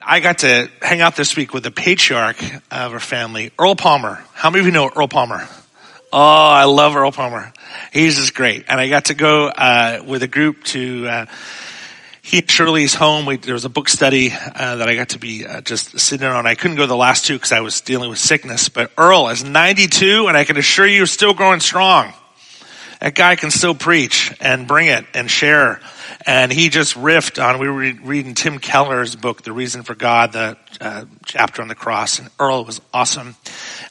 I got to hang out this week with the patriarch of our family, Earl Palmer. How many of you know Earl Palmer? Oh, I love Earl Palmer. He's just great. And I got to go uh, with a group to uh, he and Shirley's home. We, there was a book study uh, that I got to be uh, just sitting on. I couldn't go the last two because I was dealing with sickness. But Earl is 92, and I can assure you, still growing strong. That guy can still preach and bring it and share and he just riffed on. We were reading Tim Keller's book, The Reason for God, the uh, chapter on the cross, and Earl was awesome.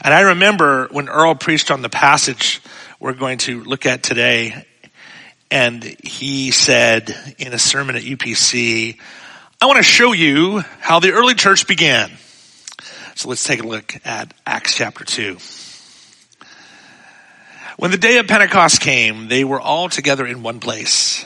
And I remember when Earl preached on the passage we're going to look at today, and he said in a sermon at UPC, "I want to show you how the early church began." So let's take a look at Acts chapter two. When the day of Pentecost came, they were all together in one place.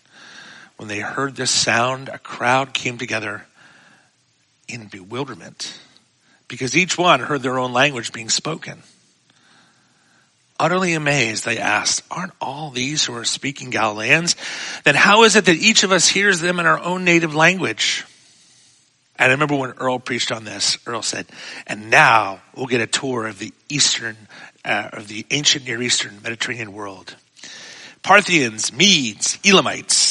When they heard this sound, a crowd came together in bewilderment because each one heard their own language being spoken. Utterly amazed, they asked, Aren't all these who are speaking Galileans? Then how is it that each of us hears them in our own native language? And I remember when Earl preached on this, Earl said, and now we'll get a tour of the eastern, uh, of the ancient Near Eastern Mediterranean world. Parthians, Medes, Elamites,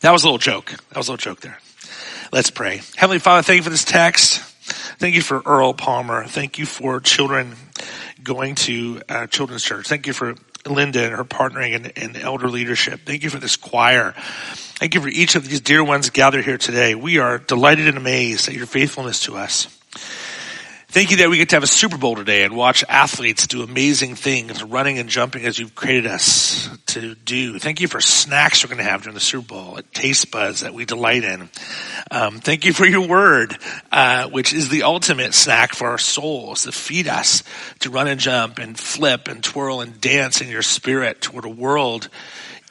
that was a little joke. That was a little joke there. Let's pray. Heavenly Father, thank you for this text. Thank you for Earl Palmer. Thank you for children going to uh, children's church. Thank you for Linda and her partnering and, and elder leadership. Thank you for this choir. Thank you for each of these dear ones gathered here today. We are delighted and amazed at your faithfulness to us. Thank you that we get to have a Super Bowl today and watch athletes do amazing things, running and jumping as you've created us to do. Thank you for snacks we're going to have during the Super Bowl at Taste Buds that we delight in. Um, thank you for your word, uh, which is the ultimate snack for our souls to feed us, to run and jump and flip and twirl and dance in your spirit toward a world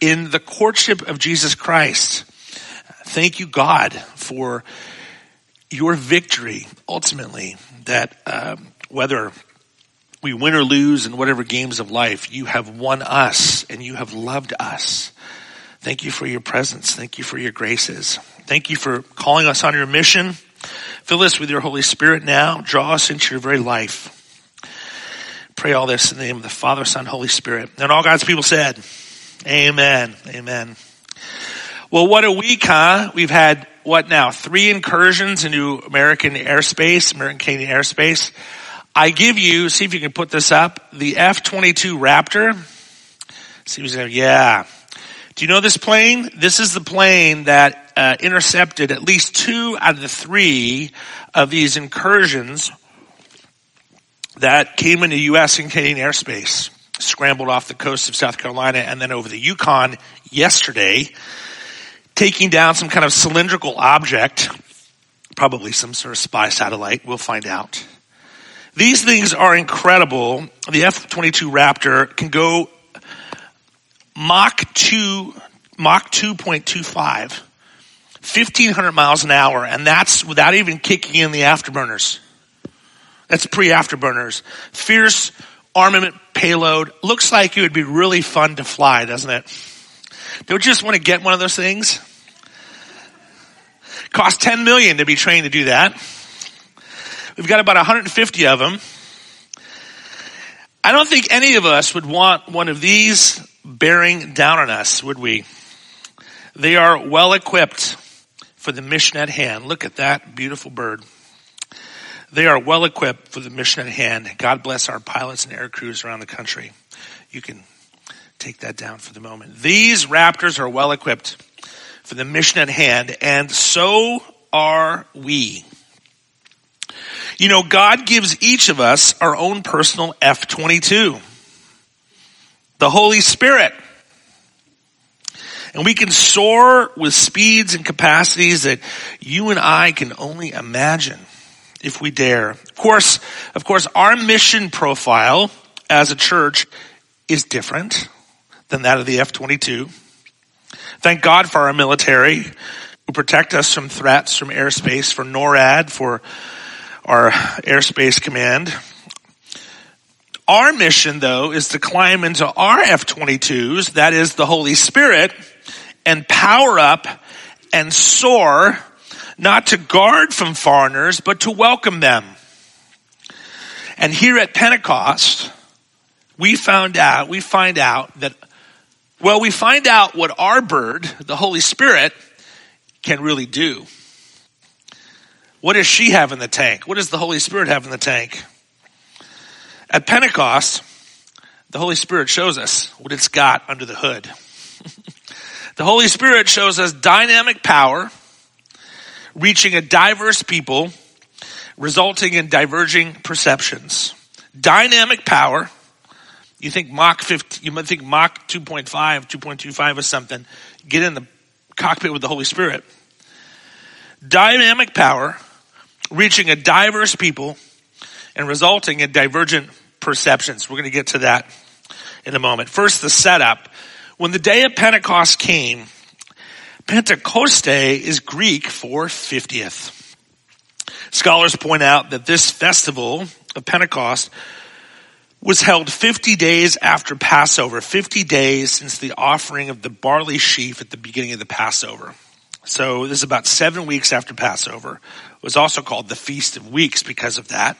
in the courtship of Jesus Christ. Thank you, God, for your victory ultimately that um, whether we win or lose in whatever games of life, you have won us and you have loved us. Thank you for your presence. Thank you for your graces. Thank you for calling us on your mission. Fill us with your Holy Spirit now. Draw us into your very life. Pray all this in the name of the Father, Son, Holy Spirit. And all God's people said, Amen. Amen. Well, what a week, huh? We've had what now? Three incursions into American airspace, American Canadian airspace. I give you, see if you can put this up, the F-22 Raptor. See who's there. Yeah. Do you know this plane? This is the plane that uh, intercepted at least two out of the three of these incursions that came into U.S. and Canadian airspace. Scrambled off the coast of South Carolina and then over the Yukon yesterday taking down some kind of cylindrical object, probably some sort of spy satellite. We'll find out. These things are incredible. The F-22 Raptor can go Mach 2, Mach 2.25, 1500 miles an hour, and that's without even kicking in the afterburners. That's pre-afterburners. Fierce armament payload. Looks like it would be really fun to fly, doesn't it? Don't you just want to get one of those things? Cost 10 million to be trained to do that. We've got about 150 of them. I don't think any of us would want one of these bearing down on us, would we? They are well equipped for the mission at hand. Look at that beautiful bird. They are well equipped for the mission at hand. God bless our pilots and air crews around the country. You can take that down for the moment. These Raptors are well equipped for the mission at hand, and so are we. You know, God gives each of us our own personal F-22. The Holy Spirit. And we can soar with speeds and capacities that you and I can only imagine if we dare. Of course, of course, our mission profile as a church is different than that of the F-22. Thank God for our military who protect us from threats from airspace, for NORAD, for our airspace command. Our mission though is to climb into our F-22s, that is the Holy Spirit, and power up and soar, not to guard from foreigners, but to welcome them. And here at Pentecost, we found out, we find out that, well, we find out what our bird, the Holy Spirit, can really do. What does she have in the tank? What does the Holy Spirit have in the tank? At Pentecost, the Holy Spirit shows us what it's got under the hood. the Holy Spirit shows us dynamic power, reaching a diverse people, resulting in diverging perceptions. Dynamic power. You think Mach 50, you might think Mach 2.5, 2.25 or something. Get in the cockpit with the Holy Spirit. Dynamic power, reaching a diverse people, and resulting in divergent perceptions. We're going to get to that in a moment. First, the setup. When the day of Pentecost came, Pentecoste is Greek for 50th. Scholars point out that this festival of Pentecost was held 50 days after Passover, 50 days since the offering of the barley sheaf at the beginning of the Passover. So this is about seven weeks after Passover. It was also called the Feast of Weeks because of that.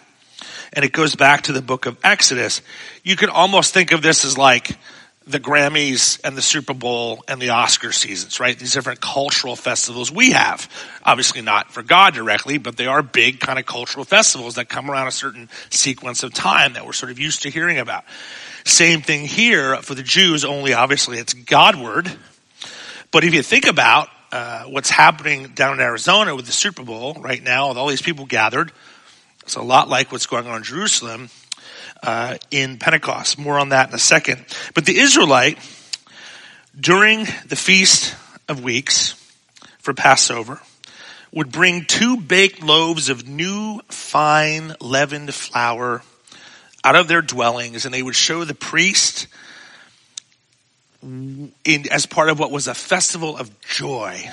And it goes back to the book of Exodus. You can almost think of this as like the Grammys and the Super Bowl and the Oscar seasons, right? These different cultural festivals we have. Obviously not for God directly, but they are big kind of cultural festivals that come around a certain sequence of time that we're sort of used to hearing about. Same thing here for the Jews, only obviously it's Godward. But if you think about uh, what's happening down in Arizona with the Super Bowl right now, with all these people gathered. It's a lot like what's going on in Jerusalem uh, in Pentecost. More on that in a second. But the Israelite, during the Feast of Weeks for Passover, would bring two baked loaves of new fine leavened flour out of their dwellings and they would show the priest in, as part of what was a festival of joy,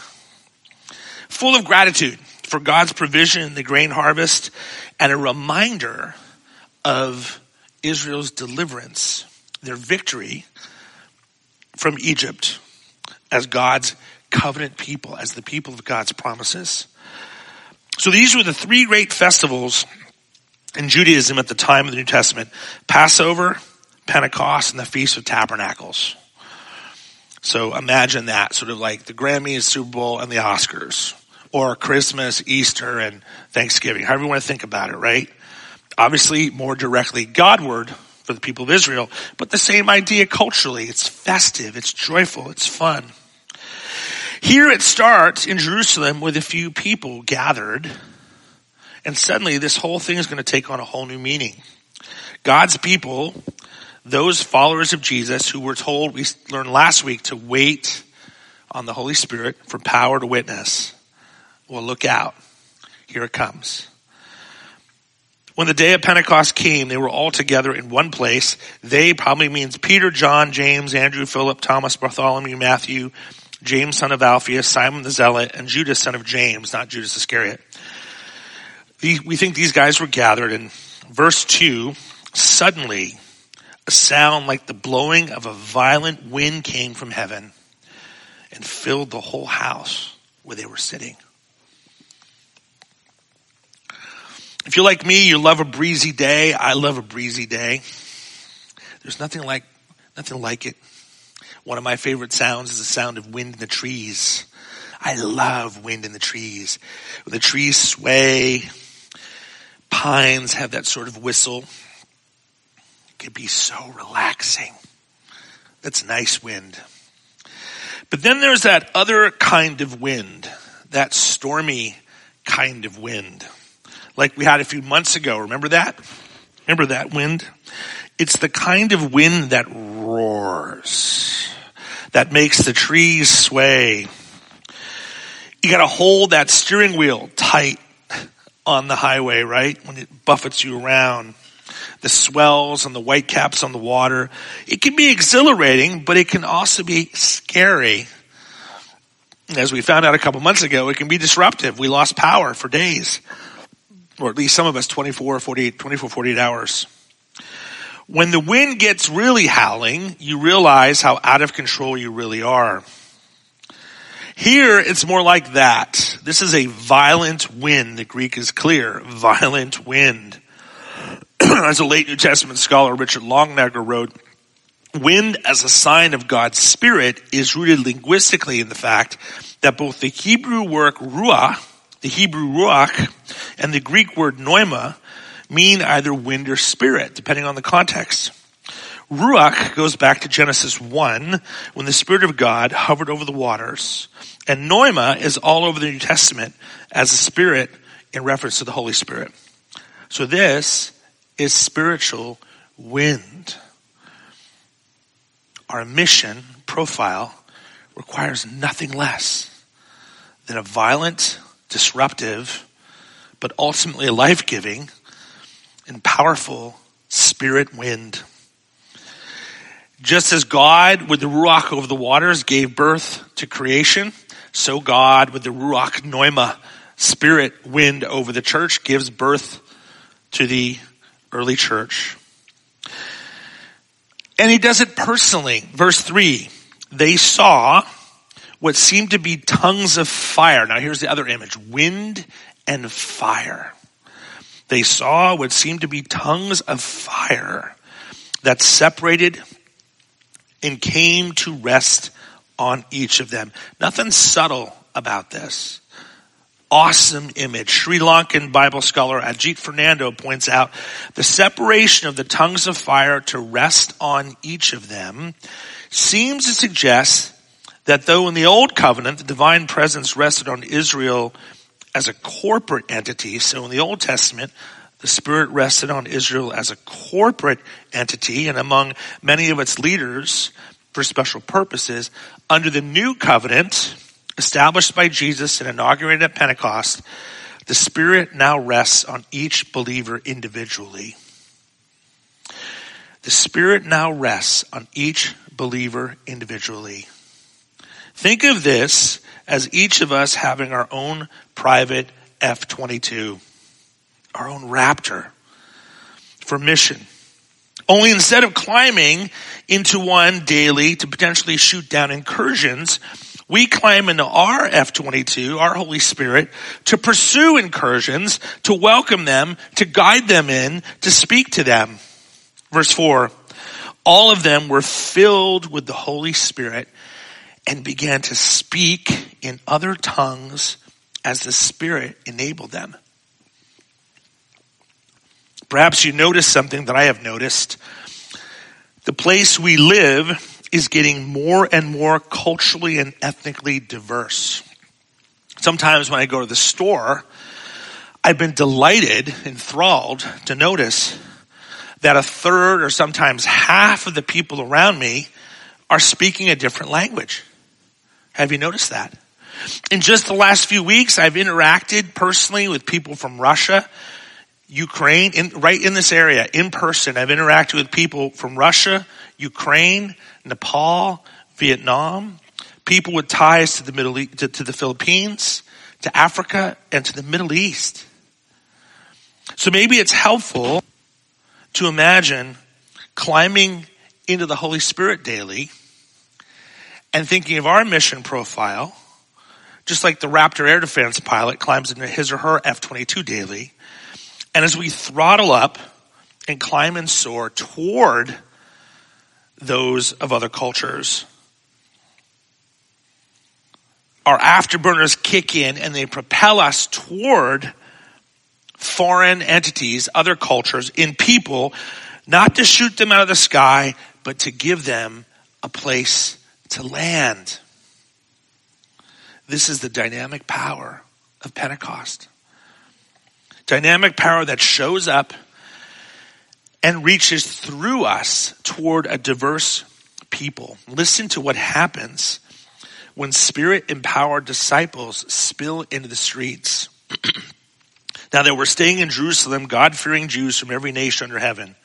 full of gratitude for God's provision in the grain harvest and a reminder of Israel's deliverance, their victory from Egypt as God's covenant people, as the people of God's promises. So these were the three great festivals in Judaism at the time of the New Testament Passover, Pentecost, and the Feast of Tabernacles. So imagine that sort of like the Grammys, Super Bowl, and the Oscars, or Christmas, Easter, and Thanksgiving. However you want to think about it, right? Obviously, more directly Godward for the people of Israel, but the same idea culturally. It's festive, it's joyful, it's fun. Here it starts in Jerusalem with a few people gathered, and suddenly this whole thing is going to take on a whole new meaning. God's people those followers of Jesus who were told, we learned last week, to wait on the Holy Spirit for power to witness. Well, look out. Here it comes. When the day of Pentecost came, they were all together in one place. They probably means Peter, John, James, Andrew, Philip, Thomas, Bartholomew, Matthew, James, son of Alphaeus, Simon the Zealot, and Judas, son of James, not Judas Iscariot. We think these guys were gathered in verse 2. Suddenly, a sound like the blowing of a violent wind came from heaven and filled the whole house where they were sitting. If you're like me, you love a breezy day. I love a breezy day. There's nothing like, nothing like it. One of my favorite sounds is the sound of wind in the trees. I love wind in the trees. When the trees sway, pines have that sort of whistle. It can be so relaxing. That's nice wind. But then there's that other kind of wind, that stormy kind of wind, like we had a few months ago. Remember that? Remember that wind? It's the kind of wind that roars, that makes the trees sway. You gotta hold that steering wheel tight on the highway, right? When it buffets you around. The swells and the white caps on the water. It can be exhilarating, but it can also be scary. As we found out a couple months ago, it can be disruptive. We lost power for days. Or at least some of us 24, 48, 24, 48 hours. When the wind gets really howling, you realize how out of control you really are. Here, it's more like that. This is a violent wind. The Greek is clear. Violent wind. as a late New Testament scholar, Richard Longenecker wrote, wind as a sign of God's Spirit is rooted linguistically in the fact that both the Hebrew word ruach, the Hebrew ruach, and the Greek word pneuma mean either wind or spirit, depending on the context. Ruach goes back to Genesis 1 when the Spirit of God hovered over the waters. And Pneuma is all over the New Testament as a spirit in reference to the Holy Spirit. So this is spiritual wind. Our mission profile requires nothing less than a violent, disruptive, but ultimately life-giving and powerful spirit wind. Just as God with the Ruach over the waters gave birth to creation, so God with the Ruach Pneuma spirit wind over the church gives birth to the early church. And he does it personally. Verse three, they saw what seemed to be tongues of fire. Now here's the other image, wind and fire. They saw what seemed to be tongues of fire that separated and came to rest on each of them. Nothing subtle about this. Awesome image. Sri Lankan Bible scholar Ajith Fernando points out the separation of the tongues of fire to rest on each of them seems to suggest that though in the old covenant the divine presence rested on Israel as a corporate entity, so in the Old Testament the Spirit rested on Israel as a corporate entity and among many of its leaders for special purposes. Under the new covenant, established by Jesus and inaugurated at Pentecost, the Spirit now rests on each believer individually. The Spirit now rests on each believer individually. Think of this as each of us having our own private F-22 our own raptor for mission. Only instead of climbing into one daily to potentially shoot down incursions, we climb into our F-22, our Holy Spirit, to pursue incursions, to welcome them, to guide them in, to speak to them. Verse four, all of them were filled with the Holy Spirit and began to speak in other tongues as the Spirit enabled them. Perhaps you noticed something that I have noticed. The place we live is getting more and more culturally and ethnically diverse. Sometimes when I go to the store, I've been delighted, enthralled to notice that a third or sometimes half of the people around me are speaking a different language. Have you noticed that? In just the last few weeks, I've interacted personally with people from Russia, Ukraine, in, right in this area, in person. I've interacted with people from Russia, Ukraine, Nepal, Vietnam, people with ties to the Middle East, to, to the Philippines, to Africa, and to the Middle East. So maybe it's helpful to imagine climbing into the Holy Spirit daily and thinking of our mission profile, just like the Raptor air defense pilot climbs into his or her F-22 daily, and as we throttle up and climb and soar toward those of other cultures, our afterburners kick in and they propel us toward foreign entities, other cultures, in people, not to shoot them out of the sky, but to give them a place to land. This is the dynamic power of Pentecost. Dynamic power that shows up and reaches through us toward a diverse people. Listen to what happens when spirit empowered disciples spill into the streets. now they were staying in Jerusalem, God fearing Jews from every nation under heaven.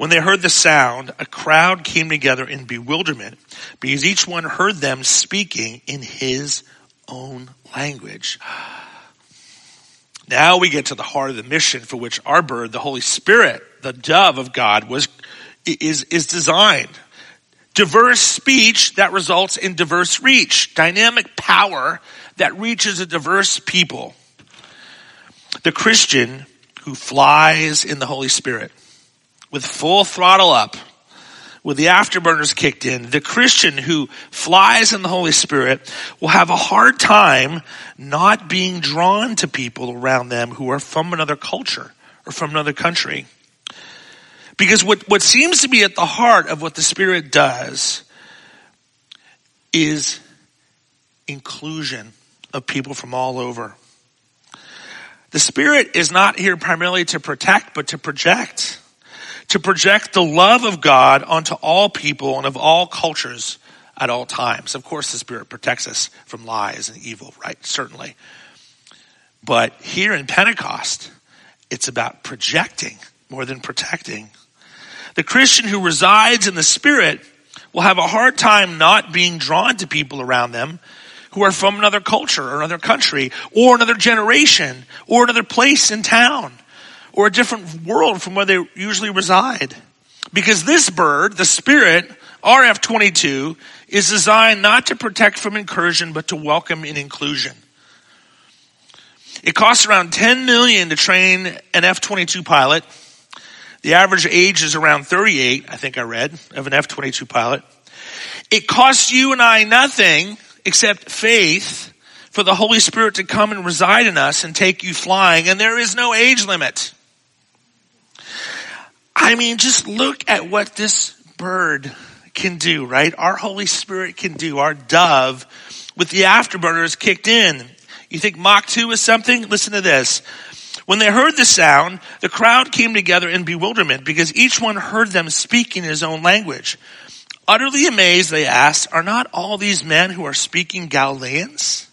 When they heard the sound, a crowd came together in bewilderment because each one heard them speaking in his own language. Now we get to the heart of the mission for which our bird, the Holy Spirit, the dove of God, was, is, is designed. Diverse speech that results in diverse reach. Dynamic power that reaches a diverse people. The Christian who flies in the Holy Spirit with full throttle up, with the afterburners kicked in, the Christian who flies in the Holy Spirit will have a hard time not being drawn to people around them who are from another culture or from another country. Because what, what seems to be at the heart of what the Spirit does is inclusion of people from all over. The Spirit is not here primarily to protect, but to project to project the love of God onto all people and of all cultures at all times. Of course, the Spirit protects us from lies and evil, right? Certainly. But here in Pentecost, it's about projecting more than protecting. The Christian who resides in the Spirit will have a hard time not being drawn to people around them who are from another culture or another country or another generation or another place in town or a different world from where they usually reside. Because this bird, the spirit, RF-22, is designed not to protect from incursion, but to welcome in inclusion. It costs around 10 million to train an F-22 pilot. The average age is around 38, I think I read, of an F-22 pilot. It costs you and I nothing except faith for the Holy Spirit to come and reside in us and take you flying, and there is no age limit. I mean, just look at what this bird can do, right? Our Holy Spirit can do, our dove with the afterburners kicked in. You think Mach 2 is something? Listen to this. When they heard the sound, the crowd came together in bewilderment because each one heard them speaking his own language. Utterly amazed, they asked, are not all these men who are speaking Galileans?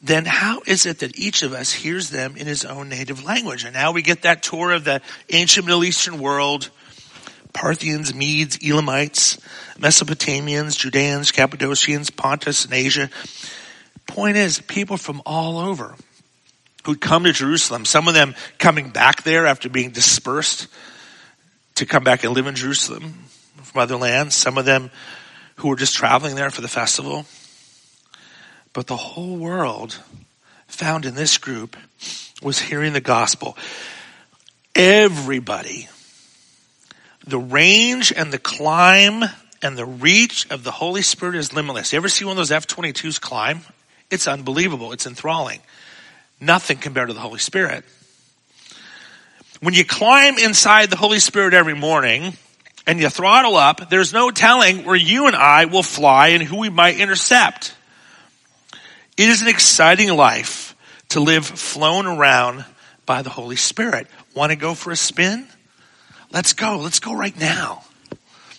Then how is it that each of us hears them in his own native language? And now we get that tour of the ancient Middle Eastern world. Parthians, Medes, Elamites, Mesopotamians, Judeans, Cappadocians, Pontus, and Asia. Point is, people from all over who'd come to Jerusalem, some of them coming back there after being dispersed to come back and live in Jerusalem from other lands, some of them who were just traveling there for the festival. But the whole world found in this group was hearing the gospel. Everybody, the range and the climb and the reach of the Holy Spirit is limitless. You ever see one of those F-22s climb? It's unbelievable. It's enthralling. Nothing compared to the Holy Spirit. When you climb inside the Holy Spirit every morning and you throttle up, there's no telling where you and I will fly and who we might intercept. It is an exciting life to live flown around by the Holy Spirit. Want to go for a spin? Let's go. Let's go right now.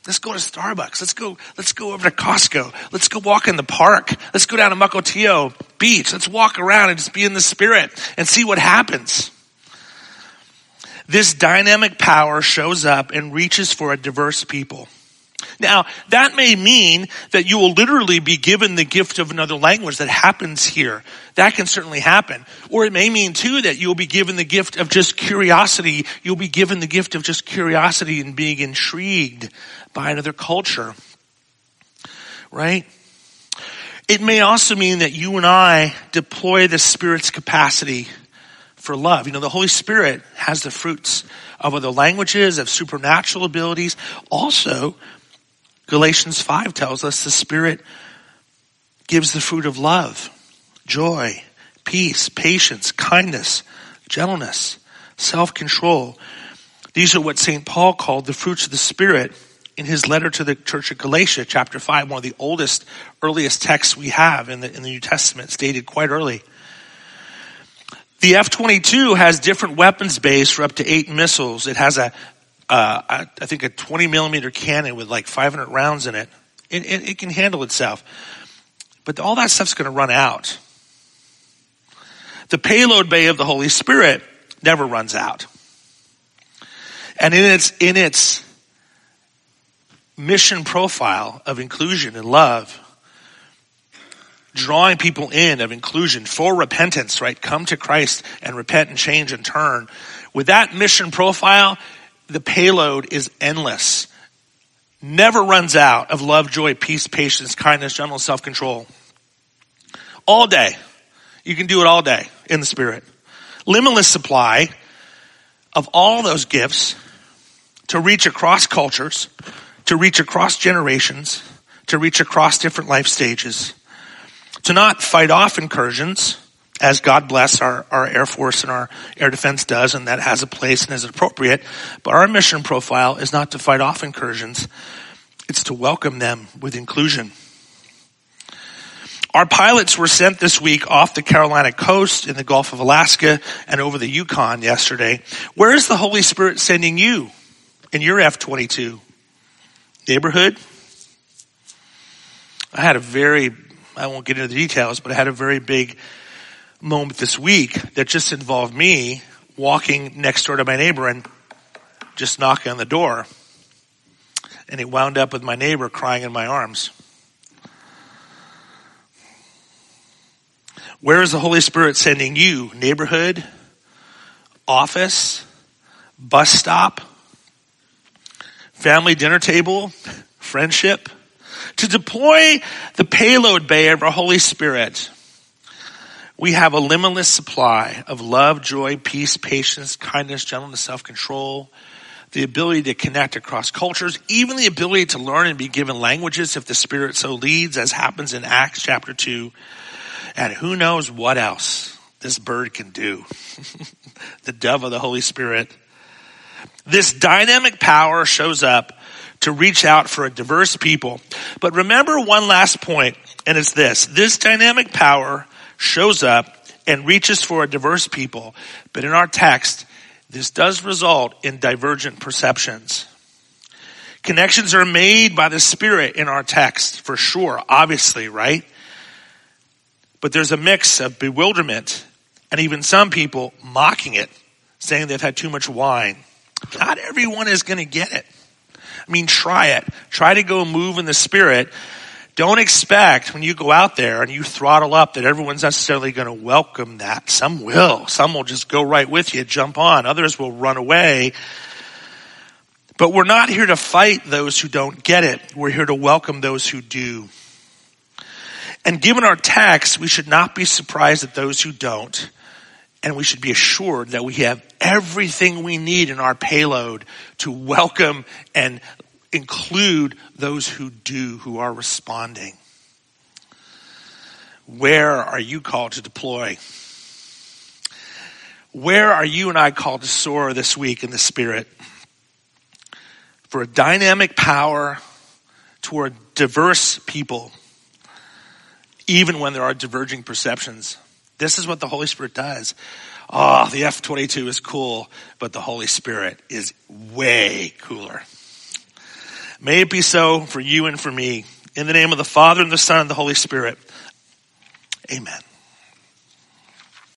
Let's go to Starbucks. Let's go, let's go over to Costco. Let's go walk in the park. Let's go down to Mukilteo Beach. Let's walk around and just be in the spirit and see what happens. This dynamic power shows up and reaches for a diverse people. Now, that may mean that you will literally be given the gift of another language that happens here. That can certainly happen. Or it may mean too that you'll be given the gift of just curiosity. You'll be given the gift of just curiosity and being intrigued by another culture. Right? It may also mean that you and I deploy the Spirit's capacity for love. You know, the Holy Spirit has the fruits of other languages, of supernatural abilities. Also, Galatians 5 tells us the Spirit gives the fruit of love, joy, peace, patience, kindness, gentleness, self-control. These are what St. Paul called the fruits of the Spirit in his letter to the church of Galatia, chapter 5, one of the oldest, earliest texts we have in the, in the New Testament, stated quite early. The F-22 has different weapons base for up to eight missiles. It has a, uh, I think a 20 millimeter cannon with like 500 rounds in it. It, it, it can handle itself. But all that stuff's going to run out. The payload bay of the Holy Spirit never runs out. And in its, in its mission profile of inclusion and love, drawing people in of inclusion for repentance, right? Come to Christ and repent and change and turn. With that mission profile, the payload is endless. Never runs out of love, joy, peace, patience, kindness, gentleness, self-control. All day. You can do it all day in the Spirit. Limitless supply of all those gifts to reach across cultures, to reach across generations, to reach across different life stages, to not fight off incursions, as God bless our, our Air Force and our air defense does, and that has a place and is appropriate. But our mission profile is not to fight off incursions. It's to welcome them with inclusion. Our pilots were sent this week off the Carolina coast in the Gulf of Alaska and over the Yukon yesterday. Where is the Holy Spirit sending you in your F-22? Neighborhood? I had a very, I won't get into the details, but I had a very big moment this week that just involved me walking next door to my neighbor and just knocking on the door. And it wound up with my neighbor crying in my arms. Where is the Holy Spirit sending you? Neighborhood? Office? Bus stop? Family dinner table? Friendship? To deploy the payload bay of our Holy Spirit we have a limitless supply of love, joy, peace, patience, kindness, gentleness, self-control, the ability to connect across cultures, even the ability to learn and be given languages if the Spirit so leads, as happens in Acts chapter 2. And who knows what else this bird can do. the dove of the Holy Spirit. This dynamic power shows up to reach out for a diverse people. But remember one last point, and it's this. This dynamic power shows up and reaches for a diverse people. But in our text, this does result in divergent perceptions. Connections are made by the Spirit in our text, for sure, obviously, right? But there's a mix of bewilderment and even some people mocking it, saying they've had too much wine. Not everyone is going to get it. I mean, try it. Try to go move in the Spirit don't expect when you go out there and you throttle up that everyone's necessarily going to welcome that. Some will. Some will just go right with you, jump on. Others will run away. But we're not here to fight those who don't get it. We're here to welcome those who do. And given our text, we should not be surprised at those who don't. And we should be assured that we have everything we need in our payload to welcome and include those who do, who are responding. Where are you called to deploy? Where are you and I called to soar this week in the Spirit? For a dynamic power toward diverse people, even when there are diverging perceptions. This is what the Holy Spirit does. Oh, the F 22 is cool, but the Holy Spirit is way cooler. May it be so for you and for me. In the name of the Father and the Son and the Holy Spirit. Amen.